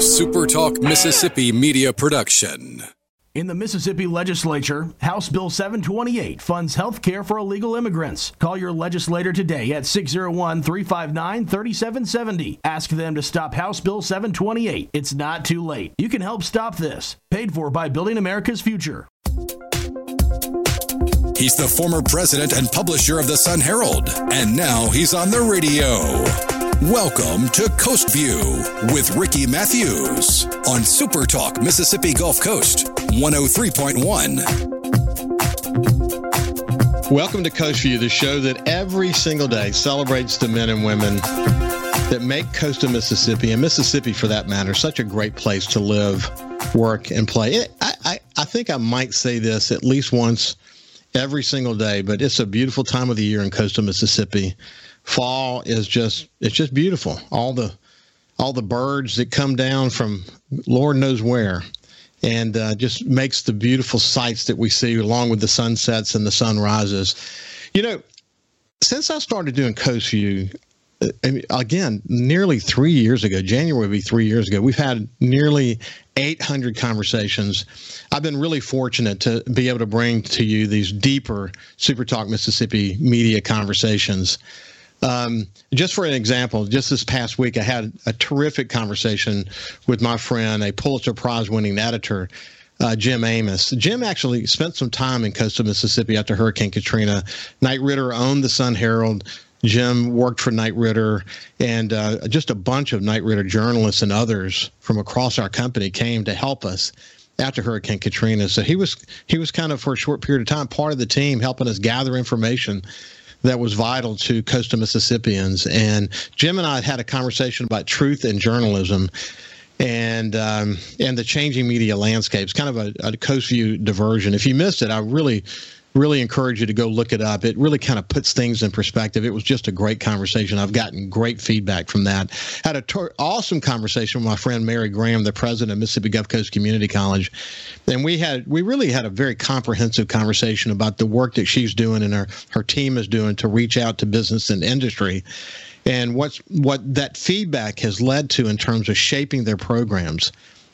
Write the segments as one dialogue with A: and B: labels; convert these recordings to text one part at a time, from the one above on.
A: SuperTalk Mississippi media production.
B: In the Mississippi legislature, House Bill 728 funds health care for illegal immigrants. Call your legislator today at 601 359 3770. Ask them to stop House Bill 728. It's not too late. You can help stop this. Paid for by Building America's Future.
A: He's the former president and publisher of the Sun Herald, and now he's on the radio. Welcome to Coast View with Ricky Matthews on Super Talk Mississippi Gulf Coast 103.1.
C: Welcome to Coast View, the show that every single day celebrates the men and women that make coastal Mississippi and Mississippi, for that matter, such a great place to live, work, and play. I, I, I think I might say this at least once every single day, but it's a beautiful time of the year in coastal Mississippi fall is just it's just beautiful. All the all the birds that come down from Lord knows where, and uh, just makes the beautiful sights that we see along with the sunsets and the sunrises. You know, since I started doing Coast View, uh, again, nearly three years ago, January would be three years ago, we've had nearly 800 conversations. I've been really fortunate to be able to bring to you these deeper Super Talk Mississippi media conversations um, just for an example, just this past week, I had a terrific conversation with my friend, a Pulitzer Prize winning editor, uh, Jim Amos. Jim actually spent some time in coastal Mississippi after Hurricane Katrina. Knight Ridder owned the Sun Herald. Jim worked for Knight Ridder, and uh, just a bunch of Knight Ridder journalists and others from across our company came to help us after Hurricane Katrina. So he was he was kind of for a short period of time part of the team, helping us gather information that was vital to coastal Mississippians. And Jim and I had had a conversation about truth and journalism and um, and the changing media landscapes, kind of a, a Coast View diversion. If you missed it, I really really encourage you to go look it up. It really kind of puts things in perspective. It was just a great conversation. I've gotten great feedback from that. Had tor- awesome conversation with my friend Mary Graham, the president of Mississippi Gulf Coast Community College, and we had we really had a very comprehensive conversation about the work that she's doing and her her team is doing to reach out to business and industry. And what's what that feedback has led to in terms of shaping their programs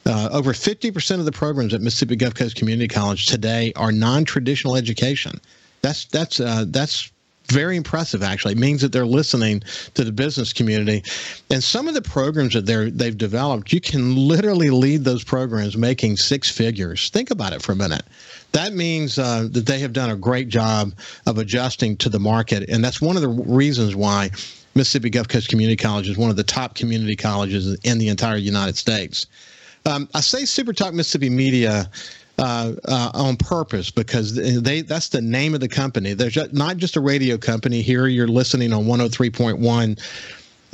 C: uh, over 50% of the programs at Mississippi Gulf Coast Community College today are non-traditional education. That's that's uh, that's very impressive actually. It means that they're listening to the business community. And some of the programs that they're they've developed you can literally lead those programs making six figures. Think about it for a minute. That means uh, that they have done a great job of adjusting to the market. And that's one of the reasons why mississippi gulf coast community college is one of the top community colleges in the entire united states um, I say Super Talk Mississippi Media uh, uh, on purpose because they that's the name of the company. There's not just a radio company. Here you're listening on 103.1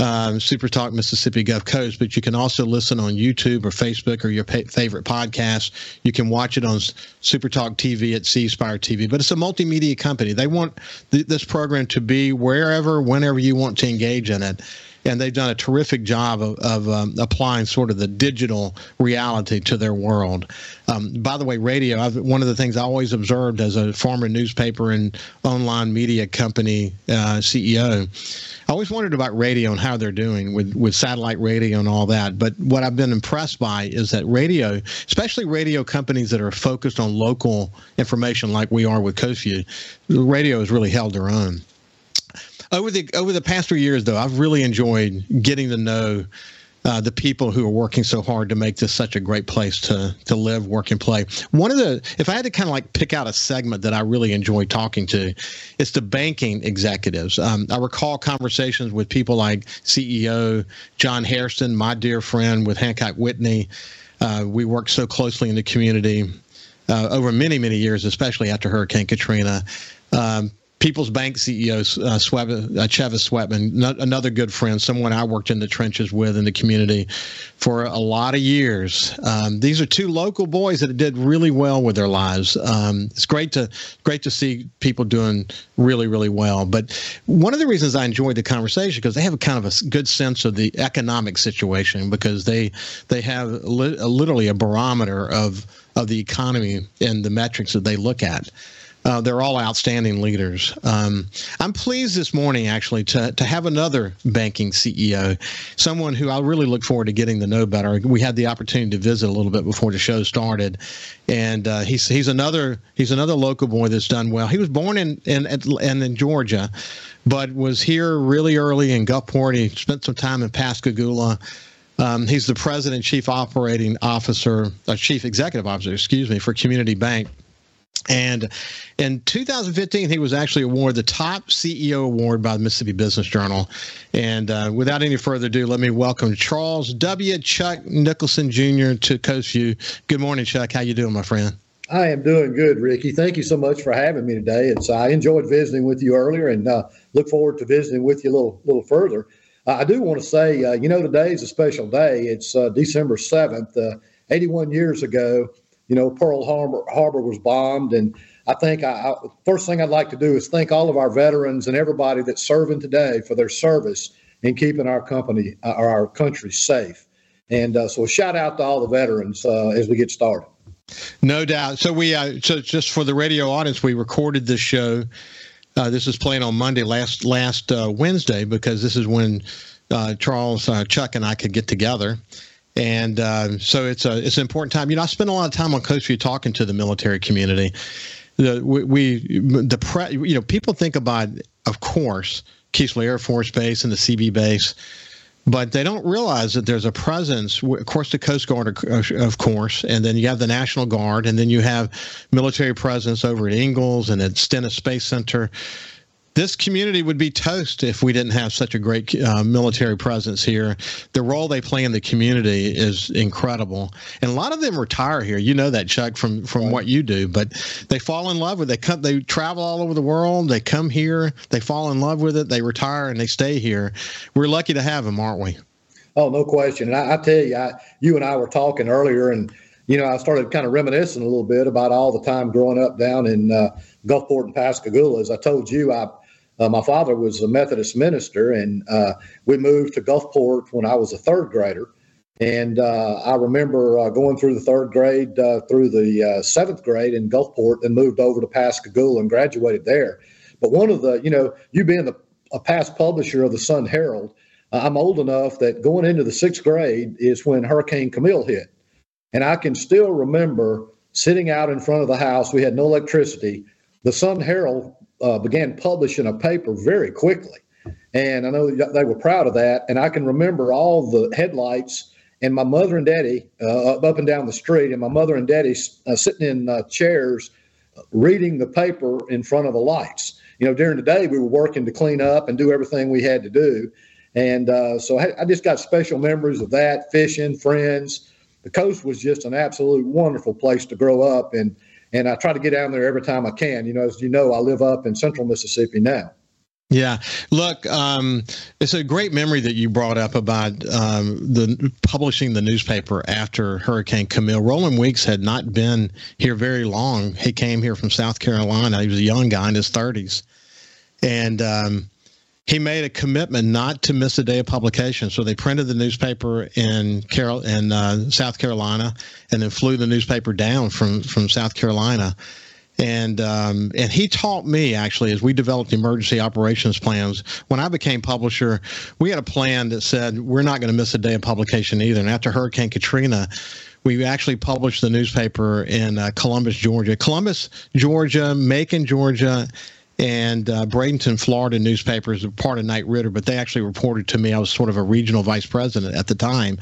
C: um, Super Talk Mississippi Gulf Coast, but you can also listen on YouTube or Facebook or your pa- favorite podcast. You can watch it on Super Talk TV at C Spire TV. But it's a multimedia company. They want th- this program to be wherever, whenever you want to engage in it and they've done a terrific job of, of um, applying sort of the digital reality to their world. Um, by the way, radio, I've, one of the things I always observed as a former newspaper and online media company uh, CEO, I always wondered about radio and how they're doing with, with satellite radio and all that. But what I've been impressed by is that radio, especially radio companies that are focused on local information like we are with Coastview, radio has really held their own over the over the past three years, though, I've really enjoyed getting to know uh, the people who are working so hard to make this such a great place to to live, work, and play. One of the, if I had to kind of like pick out a segment that I really enjoy talking to, it's the banking executives. Um, I recall conversations with people like CEO John Hairston, my dear friend with Hancock Whitney. Uh, we worked so closely in the community uh, over many, many years, especially after Hurricane Katrina. Um, People's Bank CEO uh, Sweb, uh, Chevis Swetman, another good friend, someone I worked in the trenches with in the community for a lot of years. Um, these are two local boys that did really well with their lives. Um, it's great to great to see people doing really really well. But one of the reasons I enjoyed the conversation because they have a kind of a good sense of the economic situation because they they have li- literally a barometer of of the economy and the metrics that they look at. Uh, they're all outstanding leaders. Um, I'm pleased this morning, actually, to, to have another banking CEO, someone who I really look forward to getting to know better. We had the opportunity to visit a little bit before the show started, and uh, he's he's another he's another local boy that's done well. He was born in in in, in Georgia, but was here really early in Gulfport. He spent some time in Pascagoula. Um, he's the president, chief operating officer, uh, chief executive officer, excuse me, for Community Bank. And in 2015, he was actually awarded the top CEO award by the Mississippi Business Journal. And uh, without any further ado, let me welcome Charles W. Chuck Nicholson Jr. to Coast View. Good morning, Chuck. How you doing, my friend?
D: I am doing good, Ricky. Thank you so much for having me today. It's I enjoyed visiting with you earlier, and uh, look forward to visiting with you a little little further. Uh, I do want to say, uh, you know, today is a special day. It's uh, December seventh, uh, 81 years ago you know, Pearl Harbor, Harbor was bombed. And I think I, I, first thing I'd like to do is thank all of our veterans and everybody that's serving today for their service in keeping our company uh, or our country safe. And uh, so, a shout out to all the veterans uh, as we get started.
C: No doubt. So we, uh, so just for the radio audience, we recorded this show. Uh, this is playing on Monday, last last uh, Wednesday, because this is when Charles, Chuck, and I could get together and uh, so it's a it's an important time. You know, I spend a lot of time on Coast View talking to the military community. The we, we the pre, you know people think about of course Keesler Air Force Base and the Seabee base, but they don't realize that there's a presence. Of course, the Coast Guard, of course, and then you have the National Guard, and then you have military presence over at Ingalls and at Stennis Space Center this community would be toast if we didn't have such a great uh, military presence here. The role they play in the community is incredible, and a lot of them retire here. You know that, Chuck, from from what you do. But they fall in love with it. They come, they travel all over the world. They come here, they fall in love with it. They retire and they stay here. We're lucky to have them, aren't we?
D: Oh, no question. And I, I tell you, I, you and I were talking earlier, and you know, I started kind of reminiscing a little bit about all the time growing up down in uh, Gulfport and Pascagoula. As I told you, I uh, my father was a Methodist minister, and uh, we moved to Gulfport when I was a third grader. And uh, I remember uh, going through the third grade uh, through the uh, seventh grade in Gulfport, and moved over to Pascagoula and graduated there. But one of the, you know, you being the, a past publisher of the Sun Herald, I'm old enough that going into the sixth grade is when Hurricane Camille hit. And I can still remember sitting out in front of the house. We had no electricity. The Sun Herald uh, began publishing a paper very quickly. And I know they were proud of that. And I can remember all the headlights and my mother and daddy uh, up and down the street, and my mother and daddy uh, sitting in uh, chairs reading the paper in front of the lights. You know, during the day, we were working to clean up and do everything we had to do. And uh, so I, I just got special memories of that, fishing, friends. The coast was just an absolute wonderful place to grow up. And and I try to get down there every time I can. You know, as you know, I live up in central Mississippi now.
C: Yeah, look, um, it's a great memory that you brought up about um, the publishing the newspaper after Hurricane Camille. Roland Weeks had not been here very long. He came here from South Carolina. He was a young guy in his thirties, and um, he made a commitment not to miss a day of publication. So they printed the newspaper in Carol in uh, South Carolina, and then flew the newspaper down from from South Carolina. And um, and he taught me actually as we developed emergency operations plans. When I became publisher, we had a plan that said we're not going to miss a day of publication either. And after Hurricane Katrina, we actually published the newspaper in uh, Columbus, Georgia, Columbus, Georgia, Macon, Georgia, and uh, Bradenton, Florida newspapers part of Knight Ridder, but they actually reported to me. I was sort of a regional vice president at the time.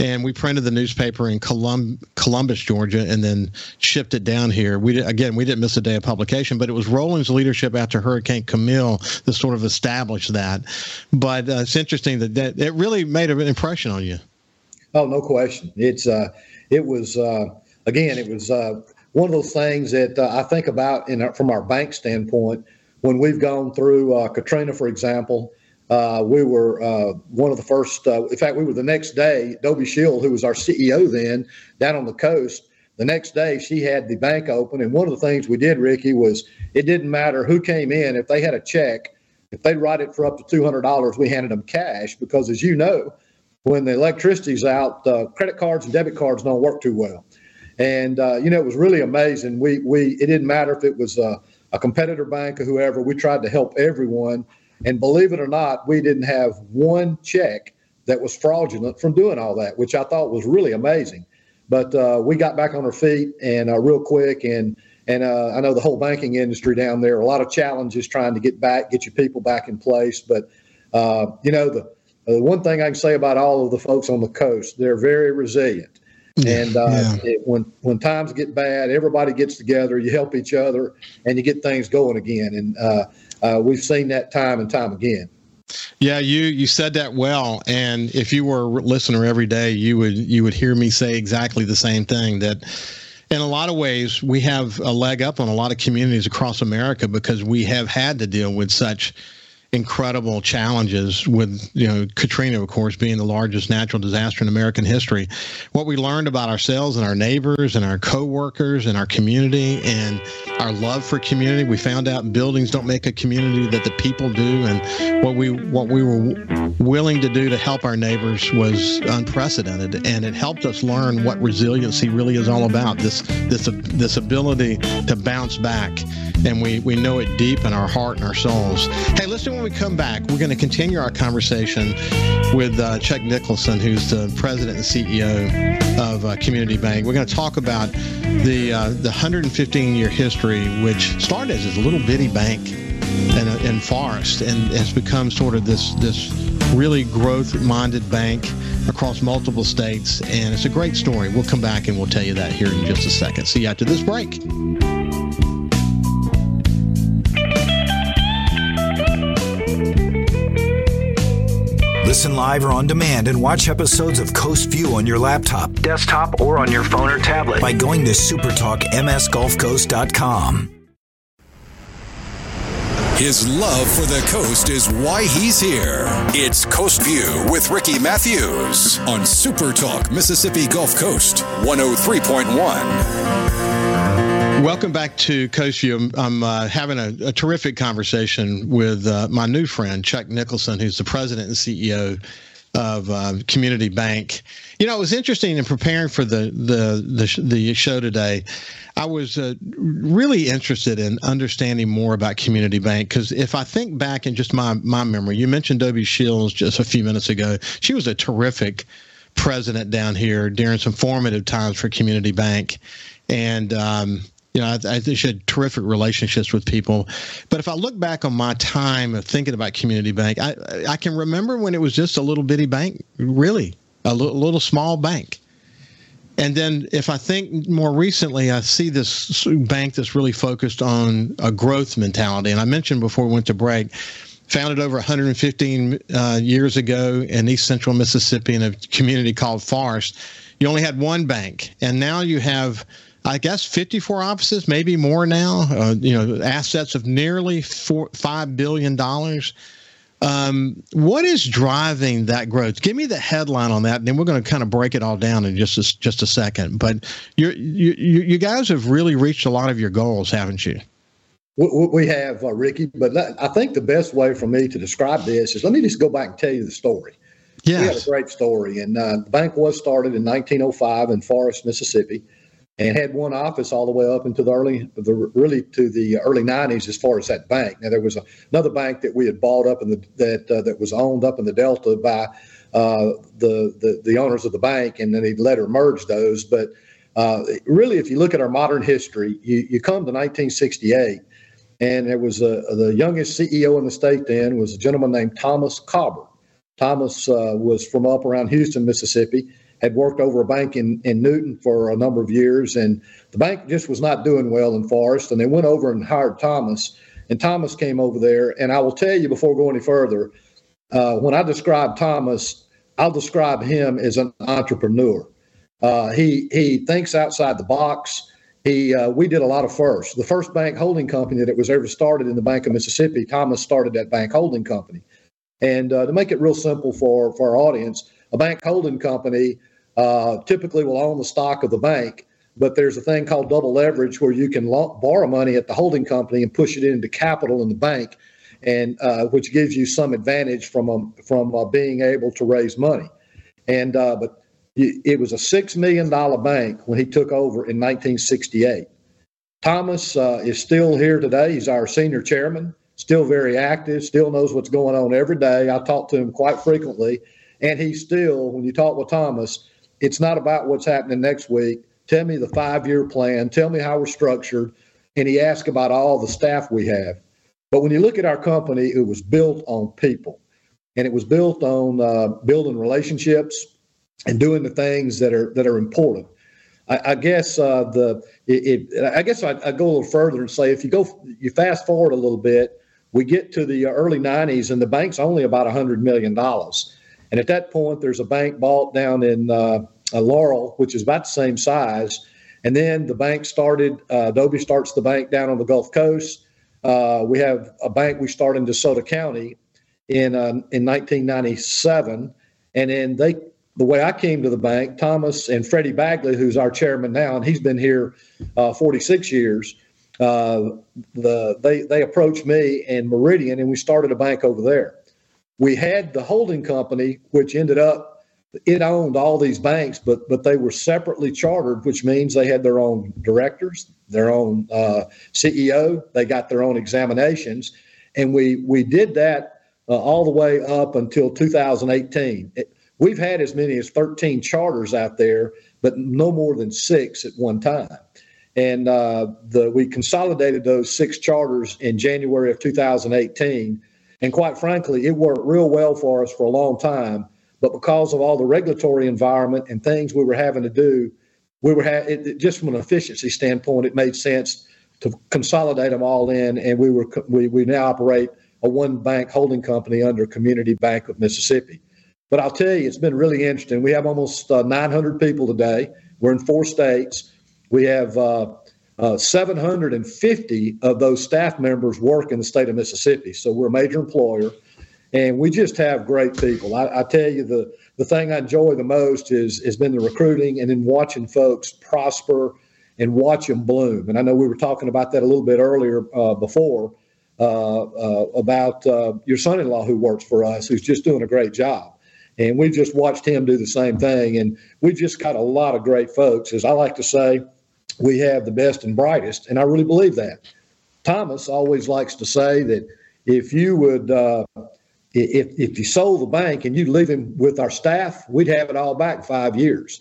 C: And we printed the newspaper in Colum- Columbus, Georgia, and then shipped it down here. We did, again, we didn't miss a day of publication, but it was Roland's leadership after Hurricane Camille that sort of established that. But uh, it's interesting that, that it really made an impression on you.
D: Oh, no question. It's uh, it was uh, again, it was uh, one of those things that uh, I think about in from our bank standpoint when we've gone through uh, Katrina, for example. Uh, we were uh, one of the first. Uh, in fact, we were the next day. Dobie Shield, who was our CEO then, down on the coast. The next day, she had the bank open, and one of the things we did, Ricky, was it didn't matter who came in. If they had a check, if they write it for up to two hundred dollars, we handed them cash because, as you know, when the electricity's out, uh, credit cards and debit cards don't work too well. And uh, you know, it was really amazing. We we it didn't matter if it was a, a competitor bank or whoever. We tried to help everyone. And believe it or not, we didn't have one check that was fraudulent from doing all that, which I thought was really amazing. But uh, we got back on our feet and uh, real quick, and and uh, I know the whole banking industry down there, a lot of challenges trying to get back, get your people back in place. But uh, you know, the, the one thing I can say about all of the folks on the coast, they're very resilient. And uh, yeah. it, when when times get bad, everybody gets together. You help each other, and you get things going again. And uh, uh, we've seen that time and time again.
C: Yeah, you you said that well, and if you were a listener every day, you would you would hear me say exactly the same thing. That in a lot of ways, we have a leg up on a lot of communities across America because we have had to deal with such incredible challenges with you know Katrina of course being the largest natural disaster in American history. What we learned about ourselves and our neighbors and our coworkers and our community and our love for community we found out buildings don't make a community that the people do. And what we what we were willing to do to help our neighbors was unprecedented. And it helped us learn what resiliency really is all about. This this this ability to bounce back. And we we know it deep in our heart and our souls. Hey listen when we come back, we're going to continue our conversation with uh, Chuck Nicholson, who's the president and CEO of uh, Community Bank. We're going to talk about the uh, the 115 year history, which started as a little bitty bank in, in Forest and has become sort of this this really growth minded bank across multiple states. And it's a great story. We'll come back and we'll tell you that here in just a second. See you after this break.
E: Listen live or on demand and watch episodes of Coast View on your laptop, desktop, or on your phone or tablet by going to supertalkmsgulfcoast.com.
A: His love for the coast is why he's here. It's Coast View with Ricky Matthews on Super Talk Mississippi Gulf Coast 103.1.
C: Welcome back to View. I'm, I'm uh, having a, a, terrific conversation with uh, my new friend, Chuck Nicholson, who's the president and CEO of uh, Community Bank. You know, it was interesting in preparing for the the the, the show today. I was uh, really interested in understanding more about Community Bank because if I think back in just my my memory, you mentioned Dobie Shields just a few minutes ago. She was a terrific president down here during some formative times for Community Bank, and um, you know, I, I she had terrific relationships with people. But if I look back on my time of thinking about Community Bank, I, I can remember when it was just a little bitty bank, really, a little, little small bank. And then if I think more recently, I see this bank that's really focused on a growth mentality. And I mentioned before we went to break, founded over 115 uh, years ago in East Central Mississippi in a community called Forest. You only had one bank, and now you have I guess 54 offices, maybe more now. Uh, you know, assets of nearly four, five billion dollars. Um, what is driving that growth? Give me the headline on that, and then we're going to kind of break it all down in just a, just a second. But you you you guys have really reached a lot of your goals, haven't you?
D: We have, uh, Ricky. But I think the best way for me to describe this is let me just go back and tell you the story.
C: Yeah,
D: we have a great story, and uh, the bank was started in 1905 in Forest, Mississippi and had one office all the way up into the early, the really to the early '90s as far as that bank. Now there was a, another bank that we had bought up in the that uh, that was owned up in the Delta by uh, the, the the owners of the bank, and then he later merged those. But uh, really, if you look at our modern history, you, you come to 1968, and it was the youngest CEO in the state then was a gentleman named Thomas Colbert. Thomas uh, was from up around Houston, Mississippi had worked over a bank in, in Newton for a number of years, and the bank just was not doing well in Forest. And they went over and hired Thomas, and Thomas came over there. And I will tell you before going any further, uh, when I describe Thomas, I'll describe him as an entrepreneur. Uh, he he thinks outside the box. He uh, we did a lot of firsts. The first bank holding company that was ever started in the Bank of Mississippi, Thomas started that bank holding company. And uh, to make it real simple for for our audience, a bank holding company uh, typically will own the stock of the bank. But there's a thing called double leverage where you can lo- borrow money at the holding company and push it into capital in the bank, and uh, which gives you some advantage from um, from uh, being able to raise money. And uh, but it was a $6 million bank when he took over in 1968. Thomas uh, is still here today. He's our senior chairman, still very active, still knows what's going on every day. I talk to him quite frequently. And he's still, when you talk with Thomas, it's not about what's happening next week. Tell me the five year plan. Tell me how we're structured. And he asked about all the staff we have. But when you look at our company, it was built on people and it was built on uh, building relationships and doing the things that are that are important. I, I guess uh, the it, it, I guess I, I go a little further and say if you go you fast forward a little bit, we get to the early '90s and the bank's only about a hundred million dollars, and at that point there's a bank bought down in uh, Laurel, which is about the same size, and then the bank started. Uh, Adobe starts the bank down on the Gulf Coast. Uh, we have a bank we started in DeSoto County in uh, in 1997, and then they the way I came to the bank, Thomas and Freddie Bagley, who's our chairman now, and he's been here uh, 46 years. Uh, the they they approached me and Meridian, and we started a bank over there. We had the holding company, which ended up it owned all these banks, but but they were separately chartered, which means they had their own directors, their own uh, CEO, they got their own examinations, and we we did that uh, all the way up until 2018. It, We've had as many as 13 charters out there, but no more than six at one time. And uh, the, we consolidated those six charters in January of 2018. And quite frankly, it worked real well for us for a long time. But because of all the regulatory environment and things we were having to do, we were ha- it, just from an efficiency standpoint, it made sense to consolidate them all in. And we were we, we now operate a one bank holding company under Community Bank of Mississippi. But I'll tell you, it's been really interesting. We have almost uh, 900 people today. We're in four states. We have uh, uh, 750 of those staff members work in the state of Mississippi. So we're a major employer, and we just have great people. I, I tell you, the the thing I enjoy the most is has been the recruiting and then watching folks prosper and watch them bloom. And I know we were talking about that a little bit earlier uh, before uh, uh, about your son-in-law who works for us, who's just doing a great job. And we've just watched him do the same thing. And we've just got a lot of great folks. As I like to say, we have the best and brightest. And I really believe that. Thomas always likes to say that if you would, uh, if, if you sold the bank and you leave him with our staff, we'd have it all back five years.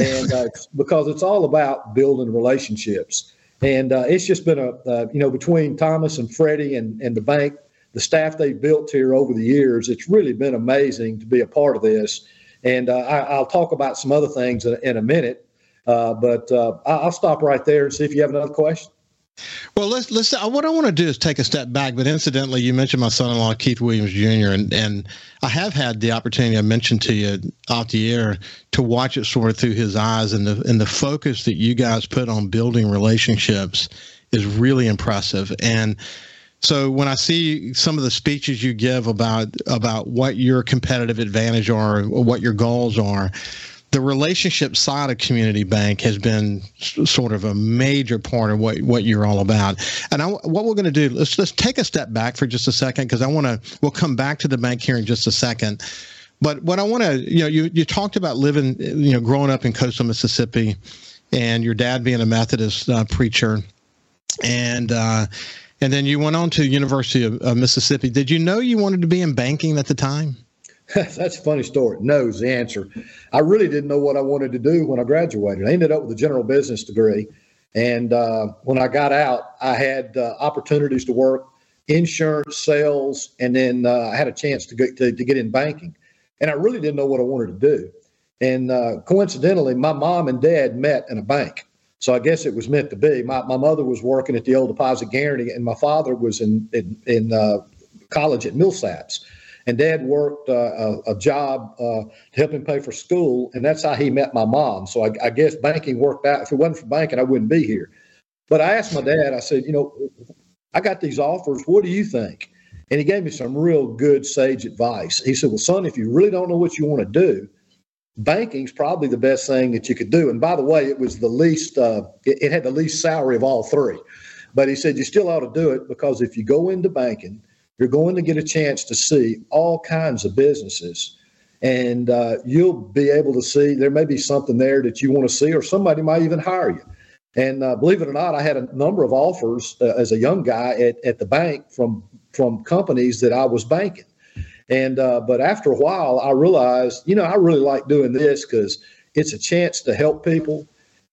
D: And uh, because it's all about building relationships. And uh, it's just been a, uh, you know, between Thomas and Freddie and, and the bank, the staff they've built here over the years, it's really been amazing to be a part of this. And uh, I, will talk about some other things in, in a minute, uh, but uh, I'll stop right there and see if you have another question.
C: Well, let's let's. Uh, what I want to do is take a step back. But incidentally, you mentioned my son-in-law Keith Williams Jr. and and I have had the opportunity I mentioned to you off the air to watch it sort of through his eyes, and the and the focus that you guys put on building relationships is really impressive. And so when I see some of the speeches you give about about what your competitive advantage are, or what your goals are, the relationship side of community bank has been sort of a major part of what, what you're all about. And I, what we're going to do, let's let's take a step back for just a second because I want to. We'll come back to the bank here in just a second. But what I want to, you know, you you talked about living, you know, growing up in coastal Mississippi, and your dad being a Methodist uh, preacher, and. Uh, and then you went on to University of, of Mississippi. Did you know you wanted to be in banking at the time?
D: That's a funny story. No the answer. I really didn't know what I wanted to do when I graduated. I ended up with a general business degree. And uh, when I got out, I had uh, opportunities to work insurance, sales, and then uh, I had a chance to get, to, to, get in banking. And I really didn't know what I wanted to do. And uh, coincidentally, my mom and dad met in a bank. So I guess it was meant to be. My, my mother was working at the old deposit guarantee, and my father was in in, in uh, college at Millsaps. And Dad worked uh, a, a, job uh, to help him pay for school, and that's how he met my mom. So I, I, guess banking worked out. If it wasn't for banking, I wouldn't be here. But I asked my dad. I said, you know, I got these offers. What do you think? And he gave me some real good sage advice. He said, well, son, if you really don't know what you want to do, banking's probably the best thing that you could do. And by the way, it was the least, uh, it, it, had the least salary of all three. But he said, you still ought to do it because if you go into banking, you're going to get a chance to see all kinds of businesses. and uh, you'll be able to see there may be something there that you want to see, or somebody might even hire you. And uh, believe it or not, I had a number of offers uh, as a young guy at, at the bank from from companies that I was banking. And uh, but after a while, I realized, you know, I really like doing this because it's a chance to help people,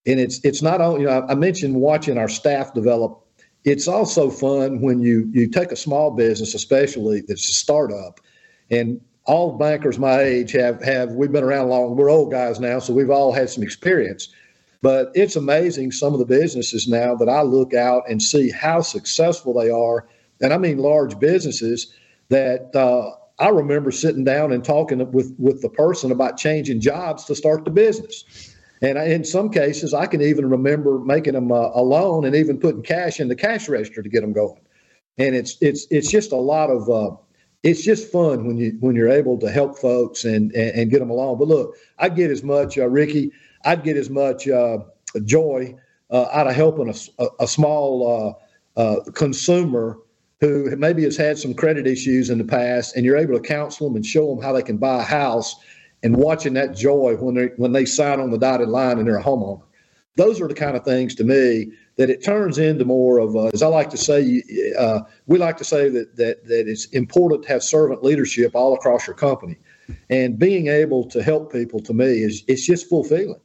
D: and it's it's not only you know I mentioned watching our staff develop. It's also fun when you you take a small business, especially that's a startup, and all bankers my age have have we've been around long. We're old guys now, so we've all had some experience. But it's amazing some of the businesses now that I look out and see how successful they are, and I mean large businesses that uh, I remember sitting down and talking with with the person about changing jobs to start the business. And I, in some cases, I can even remember making them a, a, loan and even putting cash in the cash register to get them going. And it's it's it's just a lot of uh, it's just fun when you when you're able to help folks and and, and get them along. But look, I get as much uh, Ricky, I'd get as much uh, joy uh, out of helping a, a, small uh, uh, consumer who maybe has had some credit issues in the past, and you're able to counsel them and show them how they can buy a house, and watching that joy when they when they sign on the dotted line and they're a homeowner. Those are the kind of things to me that it turns into more of, a, as I like to say, uh, we like to say that, that that it's important to have servant leadership all across your company, and being able to help people to me is it's just fulfilling.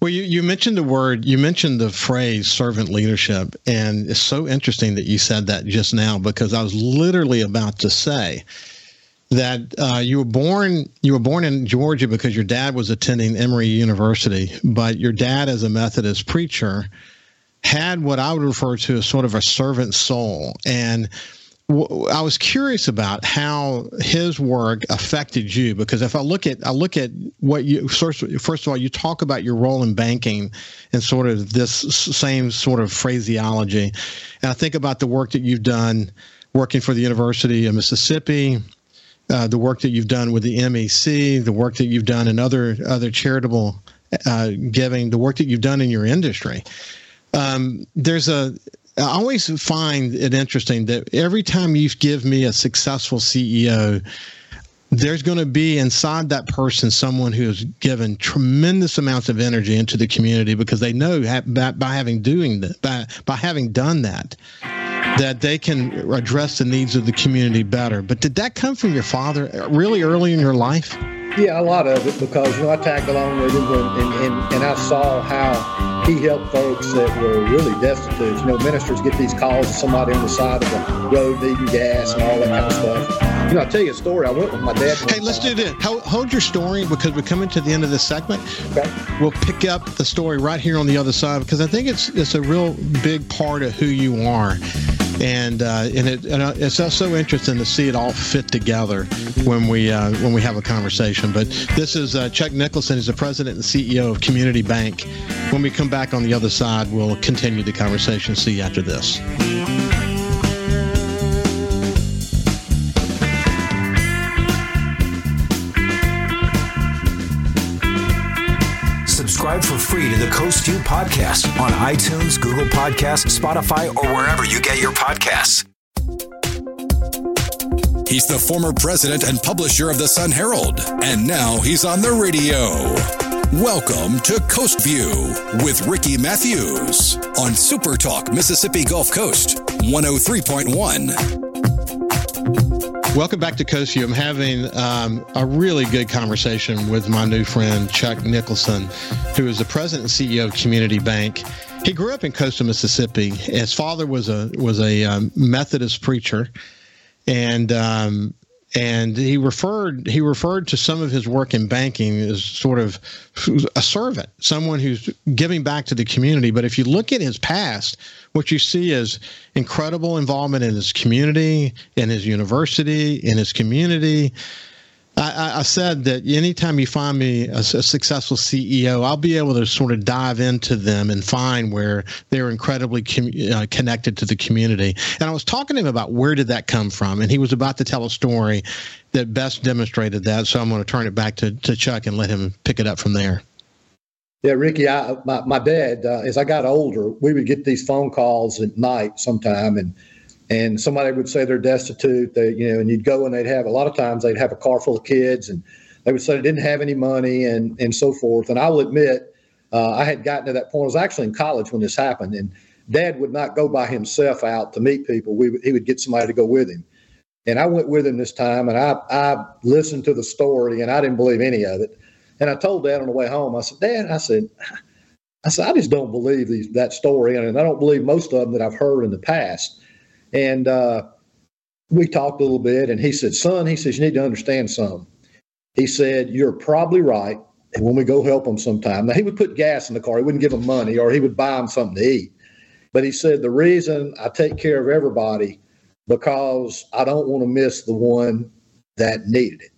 C: Well, you, you mentioned the word, you mentioned the phrase servant leadership, and it's so interesting that you said that just now because I was literally about to say that uh, you were born you were born in Georgia because your dad was attending Emory University, but your dad, as a Methodist preacher, had what I would refer to as sort of a servant soul. And w- I was curious about how his work affected you because if I look at I look at what you first first of all you talk about your role in banking and sort of this same sort of phraseology, and I think about the work that you've done working for the University of Mississippi. Uh, the work that you've done with the MEC, the work that you've done in other other charitable uh, giving, the work that you've done in your industry, um, there's a I always find it interesting that every time you give me a successful CEO, there's going to be inside that person someone who has given tremendous amounts of energy into the community because they know by having doing that by, by having done that that they can address the needs of the community better. But did that come from your father really early in your life?
D: Yeah, a lot of it because you know I tagged along with him and, and, and I saw how he helped folks that were really destitute. You know, ministers get these calls of somebody on the side of the road needing gas and all that kind of stuff. You know, I'll tell you a story. I went with my dad.
C: Hey, let's do this. Hold your story because we're coming to the end of this segment. Okay. We'll pick up the story right here on the other side because I think it's it's a real big part of who you are and uh, and, it, and uh, it's so interesting to see it all fit together when we uh, when we have a conversation. But this is uh, Chuck Nicholson, is the president and CEO of Community Bank. When we come back on the other side, we'll continue the conversation. See you after this.
E: Free to the Coast View podcast on iTunes, Google Podcasts, Spotify, or wherever you get your podcasts.
A: He's the former president and publisher of the Sun Herald, and now he's on the radio. Welcome to Coast View with Ricky Matthews on Super Talk Mississippi Gulf Coast 103.1.
C: Welcome back to Coast I'm having um, a really good conversation with my new friend Chuck Nicholson, who is the president and CEO of Community Bank. He grew up in coastal Mississippi. His father was a was a um, Methodist preacher, and um, and he referred he referred to some of his work in banking as sort of a servant, someone who's giving back to the community. But if you look at his past, what you see is incredible involvement in his community, in his university, in his community. I, I, said that anytime you find me a, a, successful CEO, I'll be able to sort of dive into them and find where they're incredibly com- uh, connected to the community. And I was talking to him about where did that come from, and he was about to tell a story that best demonstrated that. So I'm going to turn it back to, to Chuck and let him pick it up from there.
D: Yeah, Ricky, I, my, my dad, uh, as I got older, we would get these phone calls at night sometime, and and somebody would say they're destitute. They, you know, and you'd go and they'd have a lot of times they'd have a car full of kids, and they would say they didn't have any money and and so forth. And I will admit, uh, I had gotten to that point. I was actually in college when this happened, and Dad would not go by himself out to meet people. We he would get somebody to go with him. And I went with him this time, and I I listened to the story, and I didn't believe any of it. And I told Dad on the way home, I said, Dad, I said, I said, I just don't believe these, that story, and I don't believe most of them that I've heard in the past. And uh, we talked a little bit, and he said, Son, he says, you need to understand something. He said, You're probably right. And when we go help him sometime, now he would put gas in the car, he wouldn't give them money, or he would buy them something to eat. But he said, The reason I take care of everybody because I don't want to miss the one that needed it.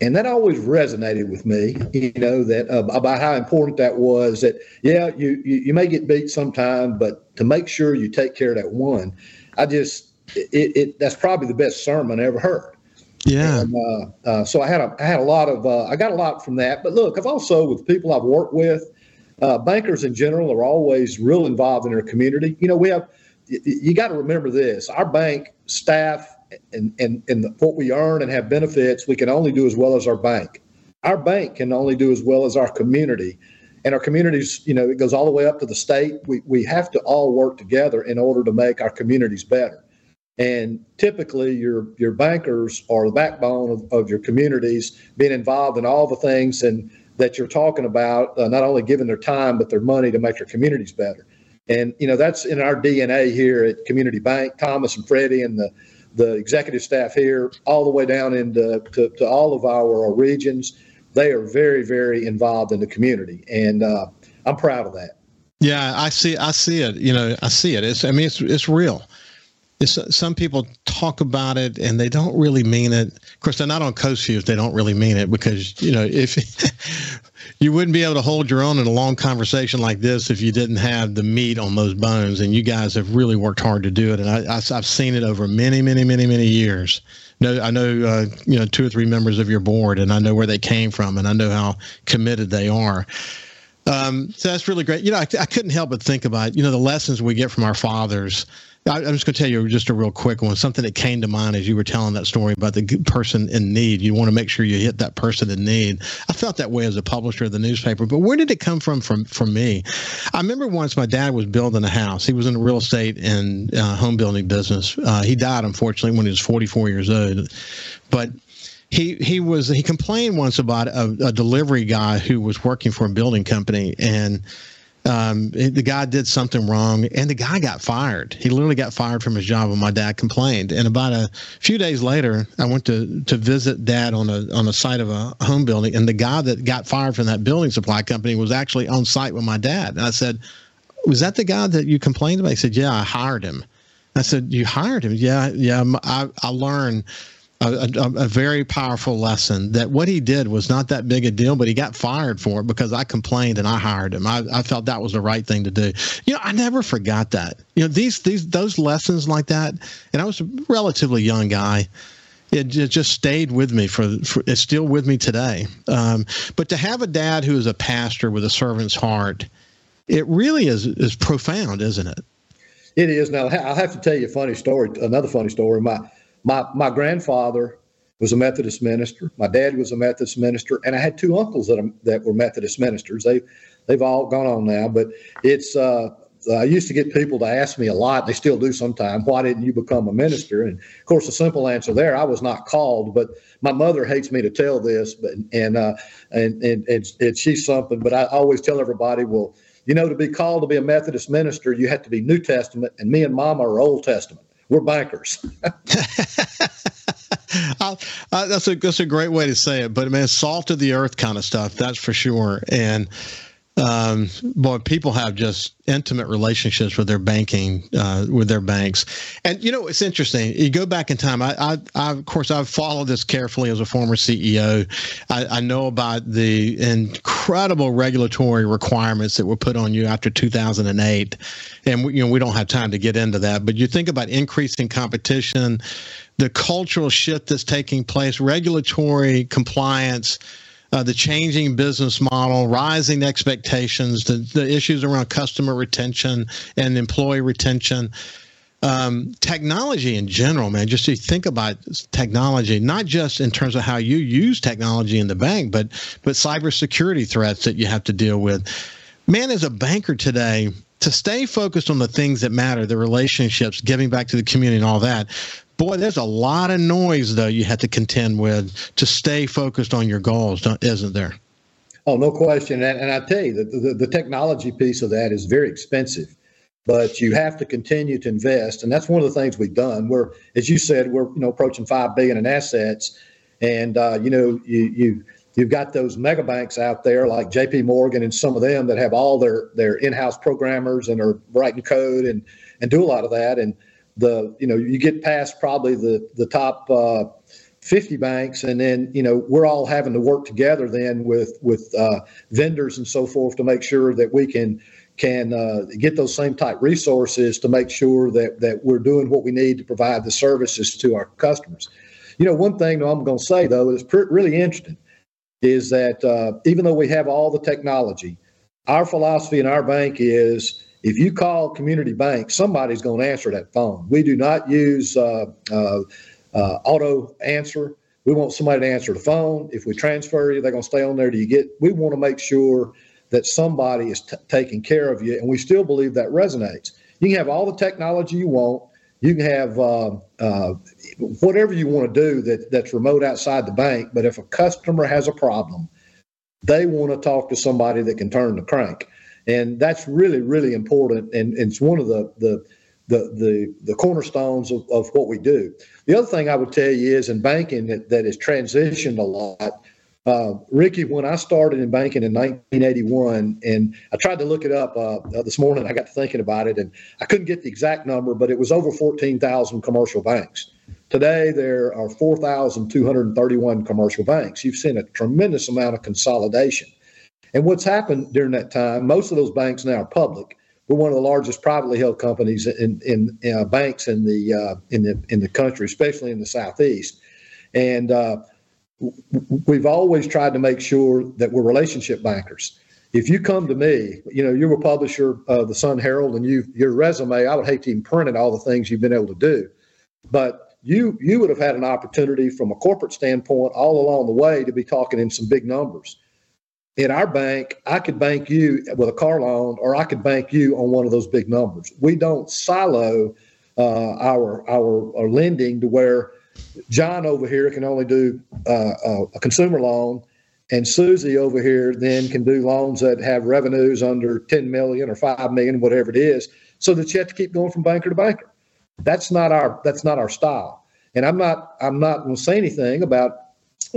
D: And that always resonated with me, you know, that uh, about how important that was. That yeah, you, you you may get beat sometime, but to make sure you take care of that one, I just it, it that's probably the best sermon I ever heard.
C: Yeah.
D: And, uh, uh, so I had a I had a lot of uh, I got a lot from that. But look, I've also with people I've worked with, uh, bankers in general are always real involved in their community. You know, we have you, you got to remember this: our bank staff and and and what we earn and have benefits, we can only do as well as our bank. Our bank can only do as well as our community. And our communities, you know, it goes all the way up to the state. We, we have to all work together in order to make our communities better. And typically, your your bankers are the backbone of, of your communities, being involved in all the things and that you're talking about, uh, not only giving their time but their money to make your communities better. And you know that's in our DNA here at Community Bank. Thomas and Freddie and the the executive staff here, all the way down into to, to all of our, regions. They are very, very involved in the community, and uh, I'm proud of that.
C: Yeah, I see. I see it. You know, I see it. It's. I mean, it's it's real. It's, some people talk about it and they don't really mean it. Of course, they're not on Coast View if they don't really mean it because you know if you wouldn't be able to hold your own in a long conversation like this if you didn't have the meat on those bones. And you guys have really worked hard to do it. And I, have seen it over many, many, many, many years. No, I know uh, you know two or three members of your board, and I know where they came from, and I know how committed they are. Um, so that's really great. You know, I, I couldn't help but think about you know the lessons we get from our fathers I, am just going to tell you just a real quick one. Something that came to mind as you were telling that story about the person in need. You want to make sure you hit that person in need. I felt that way as a publisher of the newspaper, but where did it come from? From from me, I remember once my dad was building a house. He was in the real estate and uh, home building business. Uh, he died unfortunately when he was 44 years old, but he he was he complained once about a, a, delivery guy who was working for a building company and um, the guy did something wrong and the guy got fired. He literally got fired from his job when my dad complained. And about a few days later, I went to, to visit dad on a, on the site of a home building. And the guy that got fired from that building supply company was actually on site with my dad. And I said, was that the guy that you complained about? He said, yeah, I hired him. I said, you hired him? Yeah. Yeah. I, I learned a, a, a, very powerful lesson that what he did was not that big a deal, but he got fired for it because I complained and I hired him. I, I felt that was the right thing to do. You know, I never forgot that. You know, these these those lessons like that, and I was a relatively young guy. It, just stayed with me for, for, it's still with me today. Um, but to have a dad who is a pastor with a servant's heart, it really is is profound, isn't it?
D: It is. Now I'll have to tell you a funny story. Another funny story. My my my grandfather was a Methodist minister. My dad was a Methodist minister, and I had two uncles that that were Methodist ministers. They they've all gone on now, but it's. Uh, I used to get people to ask me a lot. They still do sometimes. Why didn't you become a minister? And of course, the simple answer there, I was not called. But my mother hates me to tell this, but and uh, and and, and, and she's something. But I always tell everybody, well, you know, to be called to be a Methodist minister, you have to be New Testament, and me and Mama are Old Testament we're bankers.
C: uh, that's a that's a great way to say it, but man, salt of the earth kind of stuff. That's for sure. And um, boy, people have just intimate relationships with their banking, uh, with their banks. And you know, it's interesting. You go back in time. I, I, I of course, I've followed this carefully as a former CEO. I, I, know about the incredible regulatory requirements that were put on you after 2008, and we, you know, we don't have time to get into that. But you think about increasing competition, the cultural shift that's taking place, regulatory compliance uh, the changing business model, rising expectations, the, the issues around customer retention and employee retention. um, technology in general, man. Just to think about technology, not just in terms of how you use technology in the bank, but but cybersecurity threats that you have to deal with. Man, as a banker today, to stay focused on the things that matter, the relationships, giving back to the community, and all that. Boy, there's a lot of noise though you have to contend with to stay focused on your goals, isn't there?
D: Oh, no question. And, and I tell you, the, the, the technology piece of that is very expensive but you have to continue to invest and that's one of the things we've done we're as you said we're you know approaching five billion in assets and uh, you know you you you've got those mega banks out there like jp morgan and some of them that have all their their in-house programmers and are writing code and and do a lot of that and the you know you get past probably the the top uh, 50 banks and then you know we're all having to work together then with with uh, vendors and so forth to make sure that we can can uh, get those same type resources to make sure that that we're doing what we need to provide the services to our customers. You know, one thing I'm going to say though is really interesting is that uh, even though we have all the technology, our philosophy in our bank is if you call community bank, somebody's going to answer that phone. We do not use uh, uh, uh, auto answer. We want somebody to answer the phone. If we transfer you, they're going to stay on there. Do you get? We want to make sure that somebody is t- taking care of you. And we still believe that resonates. You can have all the technology you want. You can have uh, uh, whatever you want to do that, that's remote outside the bank. But if a customer has a problem, they want to talk to somebody that can turn the crank. And that's really, really important. And, and it's one of the, the, the, the, the cornerstones of, of what we do. The other thing I would tell you is in banking that, that has transitioned a lot uh, Ricky, when I started in banking in 1981, and I tried to look it up uh, uh, this morning, I got to thinking about it, and I couldn't get the exact number, but it was over 14,000 commercial banks. Today, there are 4,231 commercial banks. You've seen a tremendous amount of consolidation. And what's happened during that time, most of those banks now are public. We're one of the largest privately held companies in, in, uh, banks in the uh, in the in the country, especially in the southeast. And uh, we've always tried to make sure that we're relationship bankers. If you come to me, you know, you're a publisher of the Sun Herald and you your resume, I would hate to even print it all the things you've been able to do. But you you would have had an opportunity from a corporate standpoint all along the way to be talking in some big numbers. In our bank, I could bank you with a car loan or I could bank you on one of those big numbers. We don't silo uh, our, our our lending to where John over here can only do uh, a consumer loan, and Susie over here then can do loans that have revenues under 10 million or 5 million, whatever it is, so that you have to keep going from banker to banker. That's not our that's not our style. And I'm not I'm not going to say anything about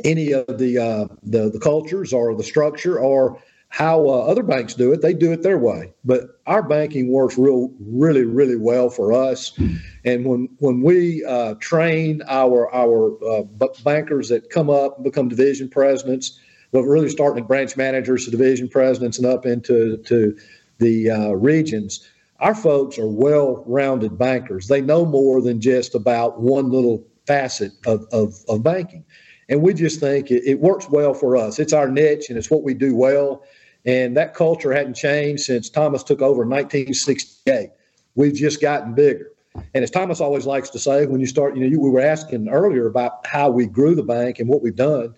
D: any of the, uh, the the cultures or the structure or how uh, other banks do it. They do it their way, but our banking works real, really, really well for us. And when when we uh, train our our uh, bankers that come up and become division presidents, but really starting at branch managers to division presidents and up into to the uh, regions, our folks are well-rounded bankers. They know more than just about one little facet of, of, of banking. And we just think it, it works well for us. It's our niche and it's what we do well and that culture hadn't changed since Thomas took over in 1968. We've just gotten bigger. And as Thomas always likes to say, when you start, you know, you, we were asking earlier about how we grew the bank and what we've done.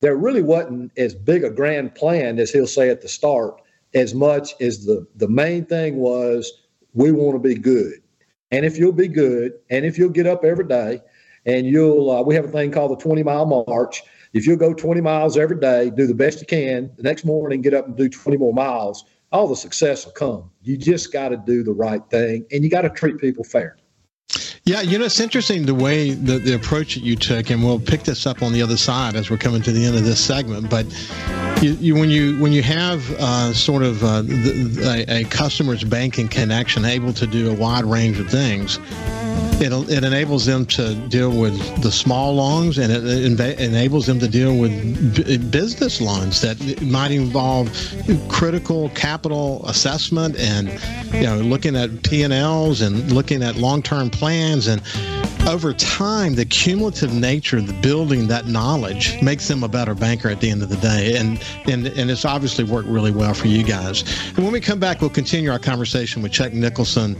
D: There really wasn't as big a grand plan as he'll say at the start, as much as the, the main thing was we want to be good. And if you'll be good, and if you'll get up every day, and you'll, uh, we have a thing called the 20 mile march, if you'll go 20 miles every day, do the best you can, the next morning get up and do 20 more miles, all the success will come. You just got to do the right thing and you got to treat people fair.
C: Yeah, you know, it's interesting the way the, the approach that you took, and we'll pick this up on the other side as we're coming to the end of this segment. But you, you, when you when you have uh, sort of uh, the, a, a customer's banking connection, able to do a wide range of things, it, it enables them to deal with the small loans and it enables them to deal with b- business loans that might involve critical capital assessment and you know looking at P&Ls and looking at long-term plans and over time, the cumulative nature of the building that knowledge makes them a better banker at the end of the day. And, and, and it's obviously worked really well for you guys. And when we come back, we'll continue our conversation with Chuck Nicholson,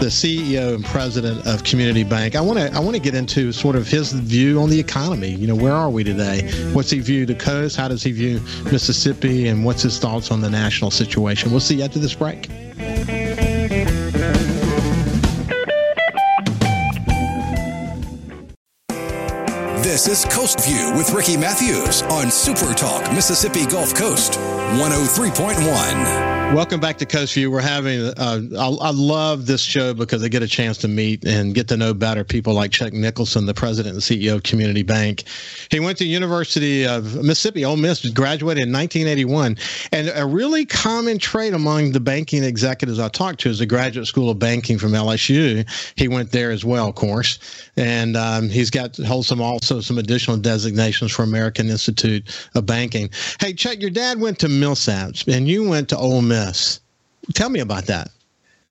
C: the CEO and president of Community Bank. I want to I want to get into sort of his view on the economy. You know, where are we today? What's he view the coast? How does he view Mississippi? And what's his thoughts on the national situation? We'll see you after this break.
A: This is Coast View with Ricky Mathews on Super Talk Mississippi Gulf Coast 103.1.
C: Welcome back to Coast View. We're having, uh, I, I, love this show because I get a chance to meet and get to know better people like Chuck Nicholson, the president and CEO of Community Bank. He went to University of Mississippi, Ole Miss, graduated in 1981. And a really common trait among the banking executives I talked to is the Graduate School of Banking from LSU. He went there as well, of course. And um, he's got holds some also some additional designations for American Institute of Banking. Hey, Chuck, your dad went to Millsaps and you went to Ole Miss miss. Tell me about that.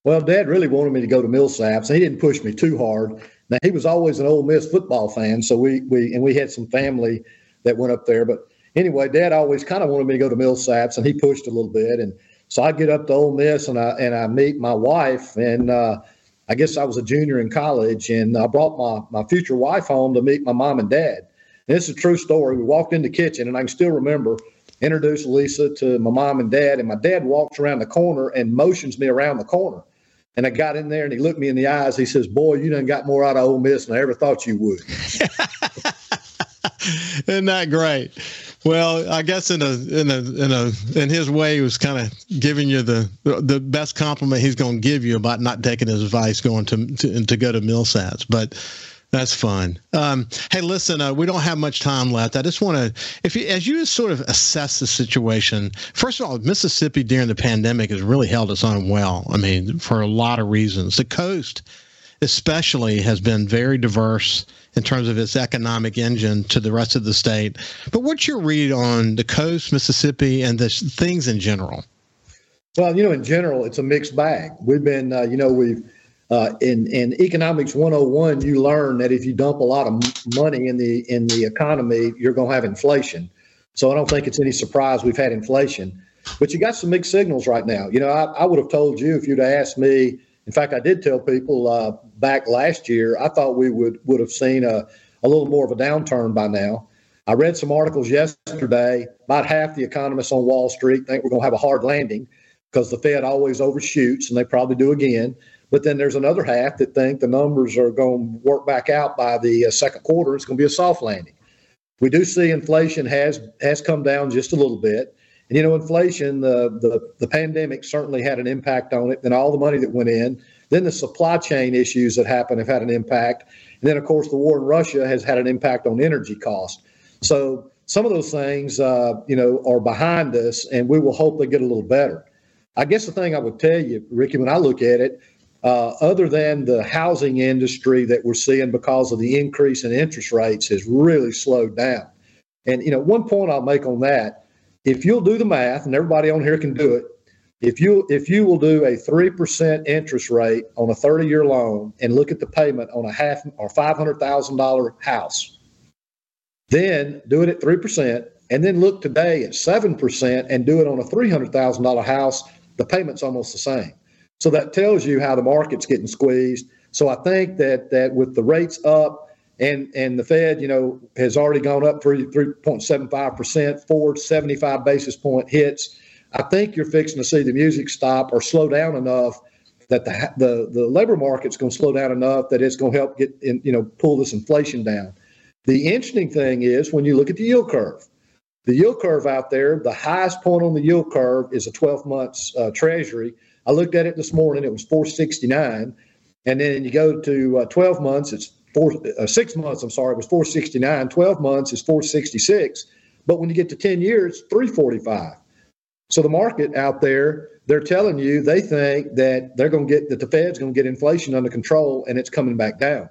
D: Well, Dad really wanted me to go to Millsaps. He didn't push me too hard. Now he was always an Ole Miss football fan, so we we and we had some family that went up there. But anyway, Dad always kind of wanted me to go to Millsaps, and he pushed a little bit. And so I get up to Ole Miss, and I and I meet my wife, and uh, I guess I was a junior in college, and I brought my my future wife home to meet my mom and dad. And this is a true story. We walked in the kitchen, and I can still remember introduced Lisa to my mom and dad, and my dad walks around the corner and motions me around the corner. And I got in there and he looked me in the eyes. He says, Boy, you done got more out of Ole Miss than I ever thought you would.
C: Isn't that great? Well, I guess in a in a in a in his way, he was kind of giving you the the best compliment he's going to give you about not taking his advice going to to, to go to Millsaps. But that's fun. Um, hey, listen, uh, we don't have much time left. I just want to, if you, as you sort of assess the situation, first of all, Mississippi during the pandemic has really held its own well. I mean, for a lot of reasons. The coast, especially, has been very diverse in terms of its economic engine to the rest of the state. But what's your read on the coast, Mississippi, and the things in general?
D: Well, you know, in general, it's a mixed bag. We've been, uh, you know, we've uh, in in economics 101 you learn that if you dump a lot of money in the in the economy you're going to have inflation. So i don't think it's any surprise we've had inflation. But you got some mixed signals right now. You know i, I would have told you if you'd asked me in fact i did tell people uh, back last year i thought we would would have seen a, a little more of a downturn by now. I read some articles yesterday about half the economists on wall street think we're going to have a hard landing because the fed always overshoots and they probably do again but then there's another half that think the numbers are going to work back out by the uh, second quarter. It's going to be a soft landing. We do see inflation has has come down just a little bit. And you know, inflation, the the, the pandemic certainly had an impact on it. Then all the money that went in, then the supply chain issues that happened have had an impact. And then, of course, the war in Russia has had an impact on energy cost. So some of those things, uh, you know, are behind us, and we will hope they get a little better. I guess the thing I would tell you, Ricky, when I look at it, uh, other than the housing industry that we're seeing because of the increase in interest rates has really slowed down. And you know, one point I'll make on that, if you'll do the math, and everybody on here can do it, if you if you will do a three percent interest rate on a 30 year loan and look at the payment on a half or five hundred thousand dollar house, then do it at three percent, and then look today at seven percent and do it on a three hundred thousand dollar house, the payment's almost the same. So that tells you how the market's getting squeezed. So I think that that with the rates up and and the Fed, you know, has already gone up three three point seven five percent, four seventy five basis point hits. I think you're fixing to see the music stop or slow down enough that the the, the labor market's going to slow down enough that it's going to help get in, you know pull this inflation down. The interesting thing is when you look at the yield curve. The yield curve out there, the highest point on the yield curve is a 12 months uh, Treasury I looked at it this morning; it was 469, and then you go to uh, 12 months, it's four uh, six months. I'm sorry, it was 469. 12 months is 466, but when you get to 10 years, 345. So the market out there, they're telling you they think that they're going to get that the Fed's going to get inflation under control, and it's coming back down.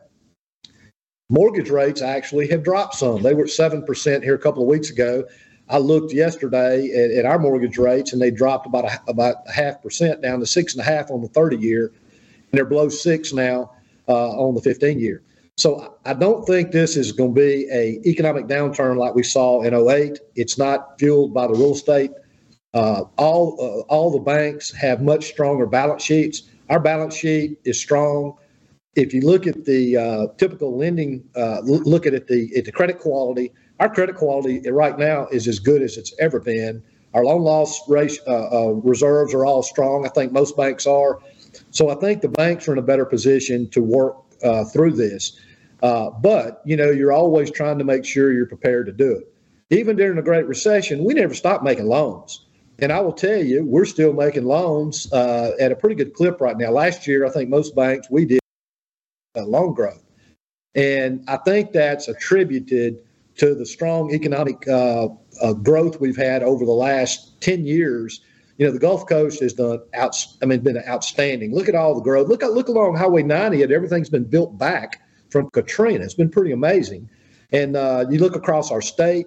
D: Mortgage rates actually have dropped some. They were seven percent here a couple of weeks ago. I looked yesterday at, at, our mortgage rates, and they dropped about a, about a half percent down to six and a half on the 30 year, and they're below six now uh, on the 15 year. So I don't think this is going to be a economic downturn like we saw in 08. It's not fueled by the real estate. Uh, all uh, all the banks have much stronger balance sheets. Our balance sheet is strong. If you look at the uh, typical lending, uh, look at it, the at the credit quality. Our credit quality right now is as good as it's ever been. Our loan loss uh, uh, reserves are all strong. I think most banks are. So I think the banks are in a better position to work uh, through this. Uh, but you know, you're always trying to make sure you're prepared to do it. Even during the Great Recession, we never stopped making loans. And I will tell you, we're still making loans at a pretty good clip right now. Last year, I think most banks we did loan growth, and I think that's attributed to the strong economic uh, uh, growth we've had over the last ten years you know, the Gulf Coast has done out. I mean, been outstanding. Look at all the growth. Look look along Highway 90, and everything's been built back from Katrina. It's been pretty amazing. And uh, you look across our state.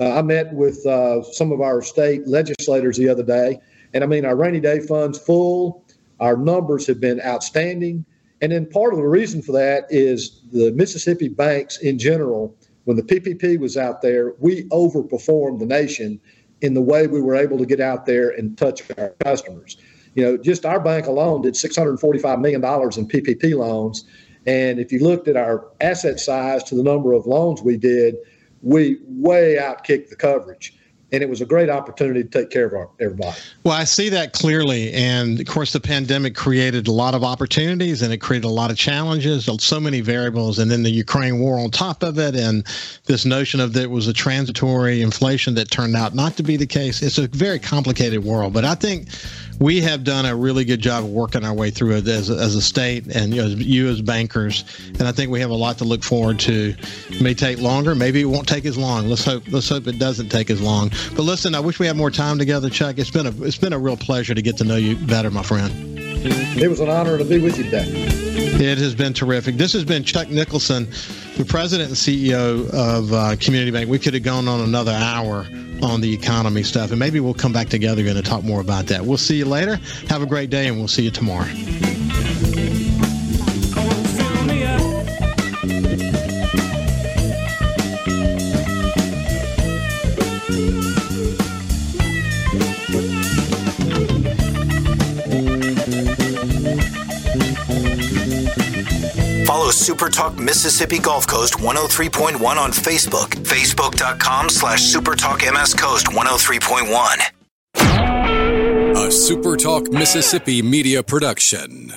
D: Uh, I met with uh, some of our state legislators the other day, and I mean, our rainy day funds full. Our numbers have been outstanding. And then part of the reason for that is the Mississippi banks in general. When the PPP was out there, we overperformed the nation in the way we were able to get out there and touch our customers. You know, just our bank alone did $645 million in PPP loans. And if you looked at our asset size to the number of loans we did, we way outkicked the coverage and it was a great opportunity to take care of our, everybody.
C: Well, I see that clearly, and of course, the pandemic created a lot of opportunities and it created a lot of challenges, so many variables, and then the Ukraine war on top of it, and this notion of that it was a transitory inflation that turned out not to be the case. It's a very complicated world, but I think we have done a really good job of working our way through it as a, as a state and you, know, you as bankers. And I think we have a lot to look forward to. It may take longer, maybe it won't take as long. Let's hope let's hope it doesn't take as long. But listen, I wish we had more time together, Chuck. It's been a it's been a real pleasure to get to know you better, my friend.
D: It was an honor to be with you today.
C: It has been terrific. This has been Chuck Nicholson, the president and CEO of uh, Community Bank. We could have gone on another hour on the economy stuff, and maybe we'll come back together and talk more about that. We'll see you later. Have a great day, and we'll see you tomorrow.
E: Follow Super Talk Mississippi Gulf Coast 103.1 on Facebook. Facebook.com slash Super Talk MS Coast 103.1.
A: A Super Talk Mississippi media production.